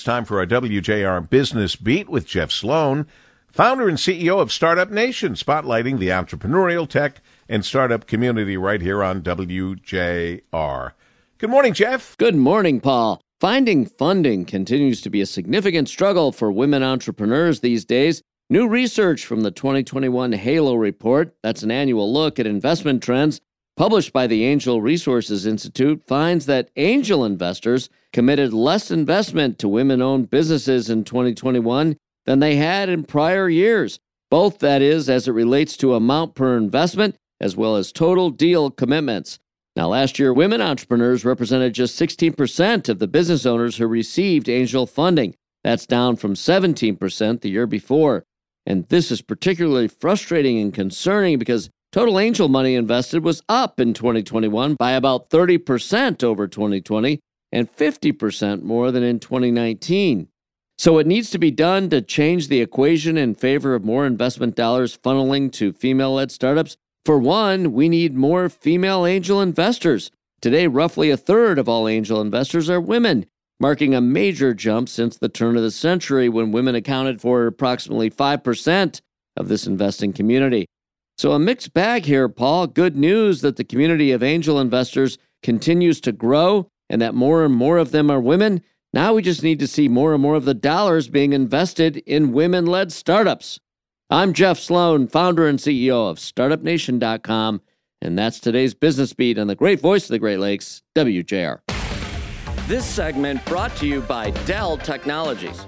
It's time for our WJR Business Beat with Jeff Sloan, founder and CEO of Startup Nation, spotlighting the entrepreneurial tech and startup community right here on WJR. Good morning, Jeff. Good morning, Paul. Finding funding continues to be a significant struggle for women entrepreneurs these days. New research from the 2021 Halo Report, that's an annual look at investment trends, published by the Angel Resources Institute, finds that angel investors committed less investment to women owned businesses in 2021 than they had in prior years, both that is, as it relates to amount per investment as well as total deal commitments. Now, last year, women entrepreneurs represented just 16% of the business owners who received angel funding. That's down from 17% the year before. And this is particularly frustrating and concerning because total angel money invested was up in 2021 by about 30% over 2020 and 50% more than in 2019. So it needs to be done to change the equation in favor of more investment dollars funneling to female led startups. For one, we need more female angel investors. Today, roughly a third of all angel investors are women, marking a major jump since the turn of the century when women accounted for approximately 5% of this investing community. So, a mixed bag here, Paul. Good news that the community of angel investors continues to grow and that more and more of them are women. Now we just need to see more and more of the dollars being invested in women led startups. I'm Jeff Sloan, founder and CEO of StartupNation.com, and that's today's business beat on the great voice of the Great Lakes, WJR. This segment brought to you by Dell Technologies.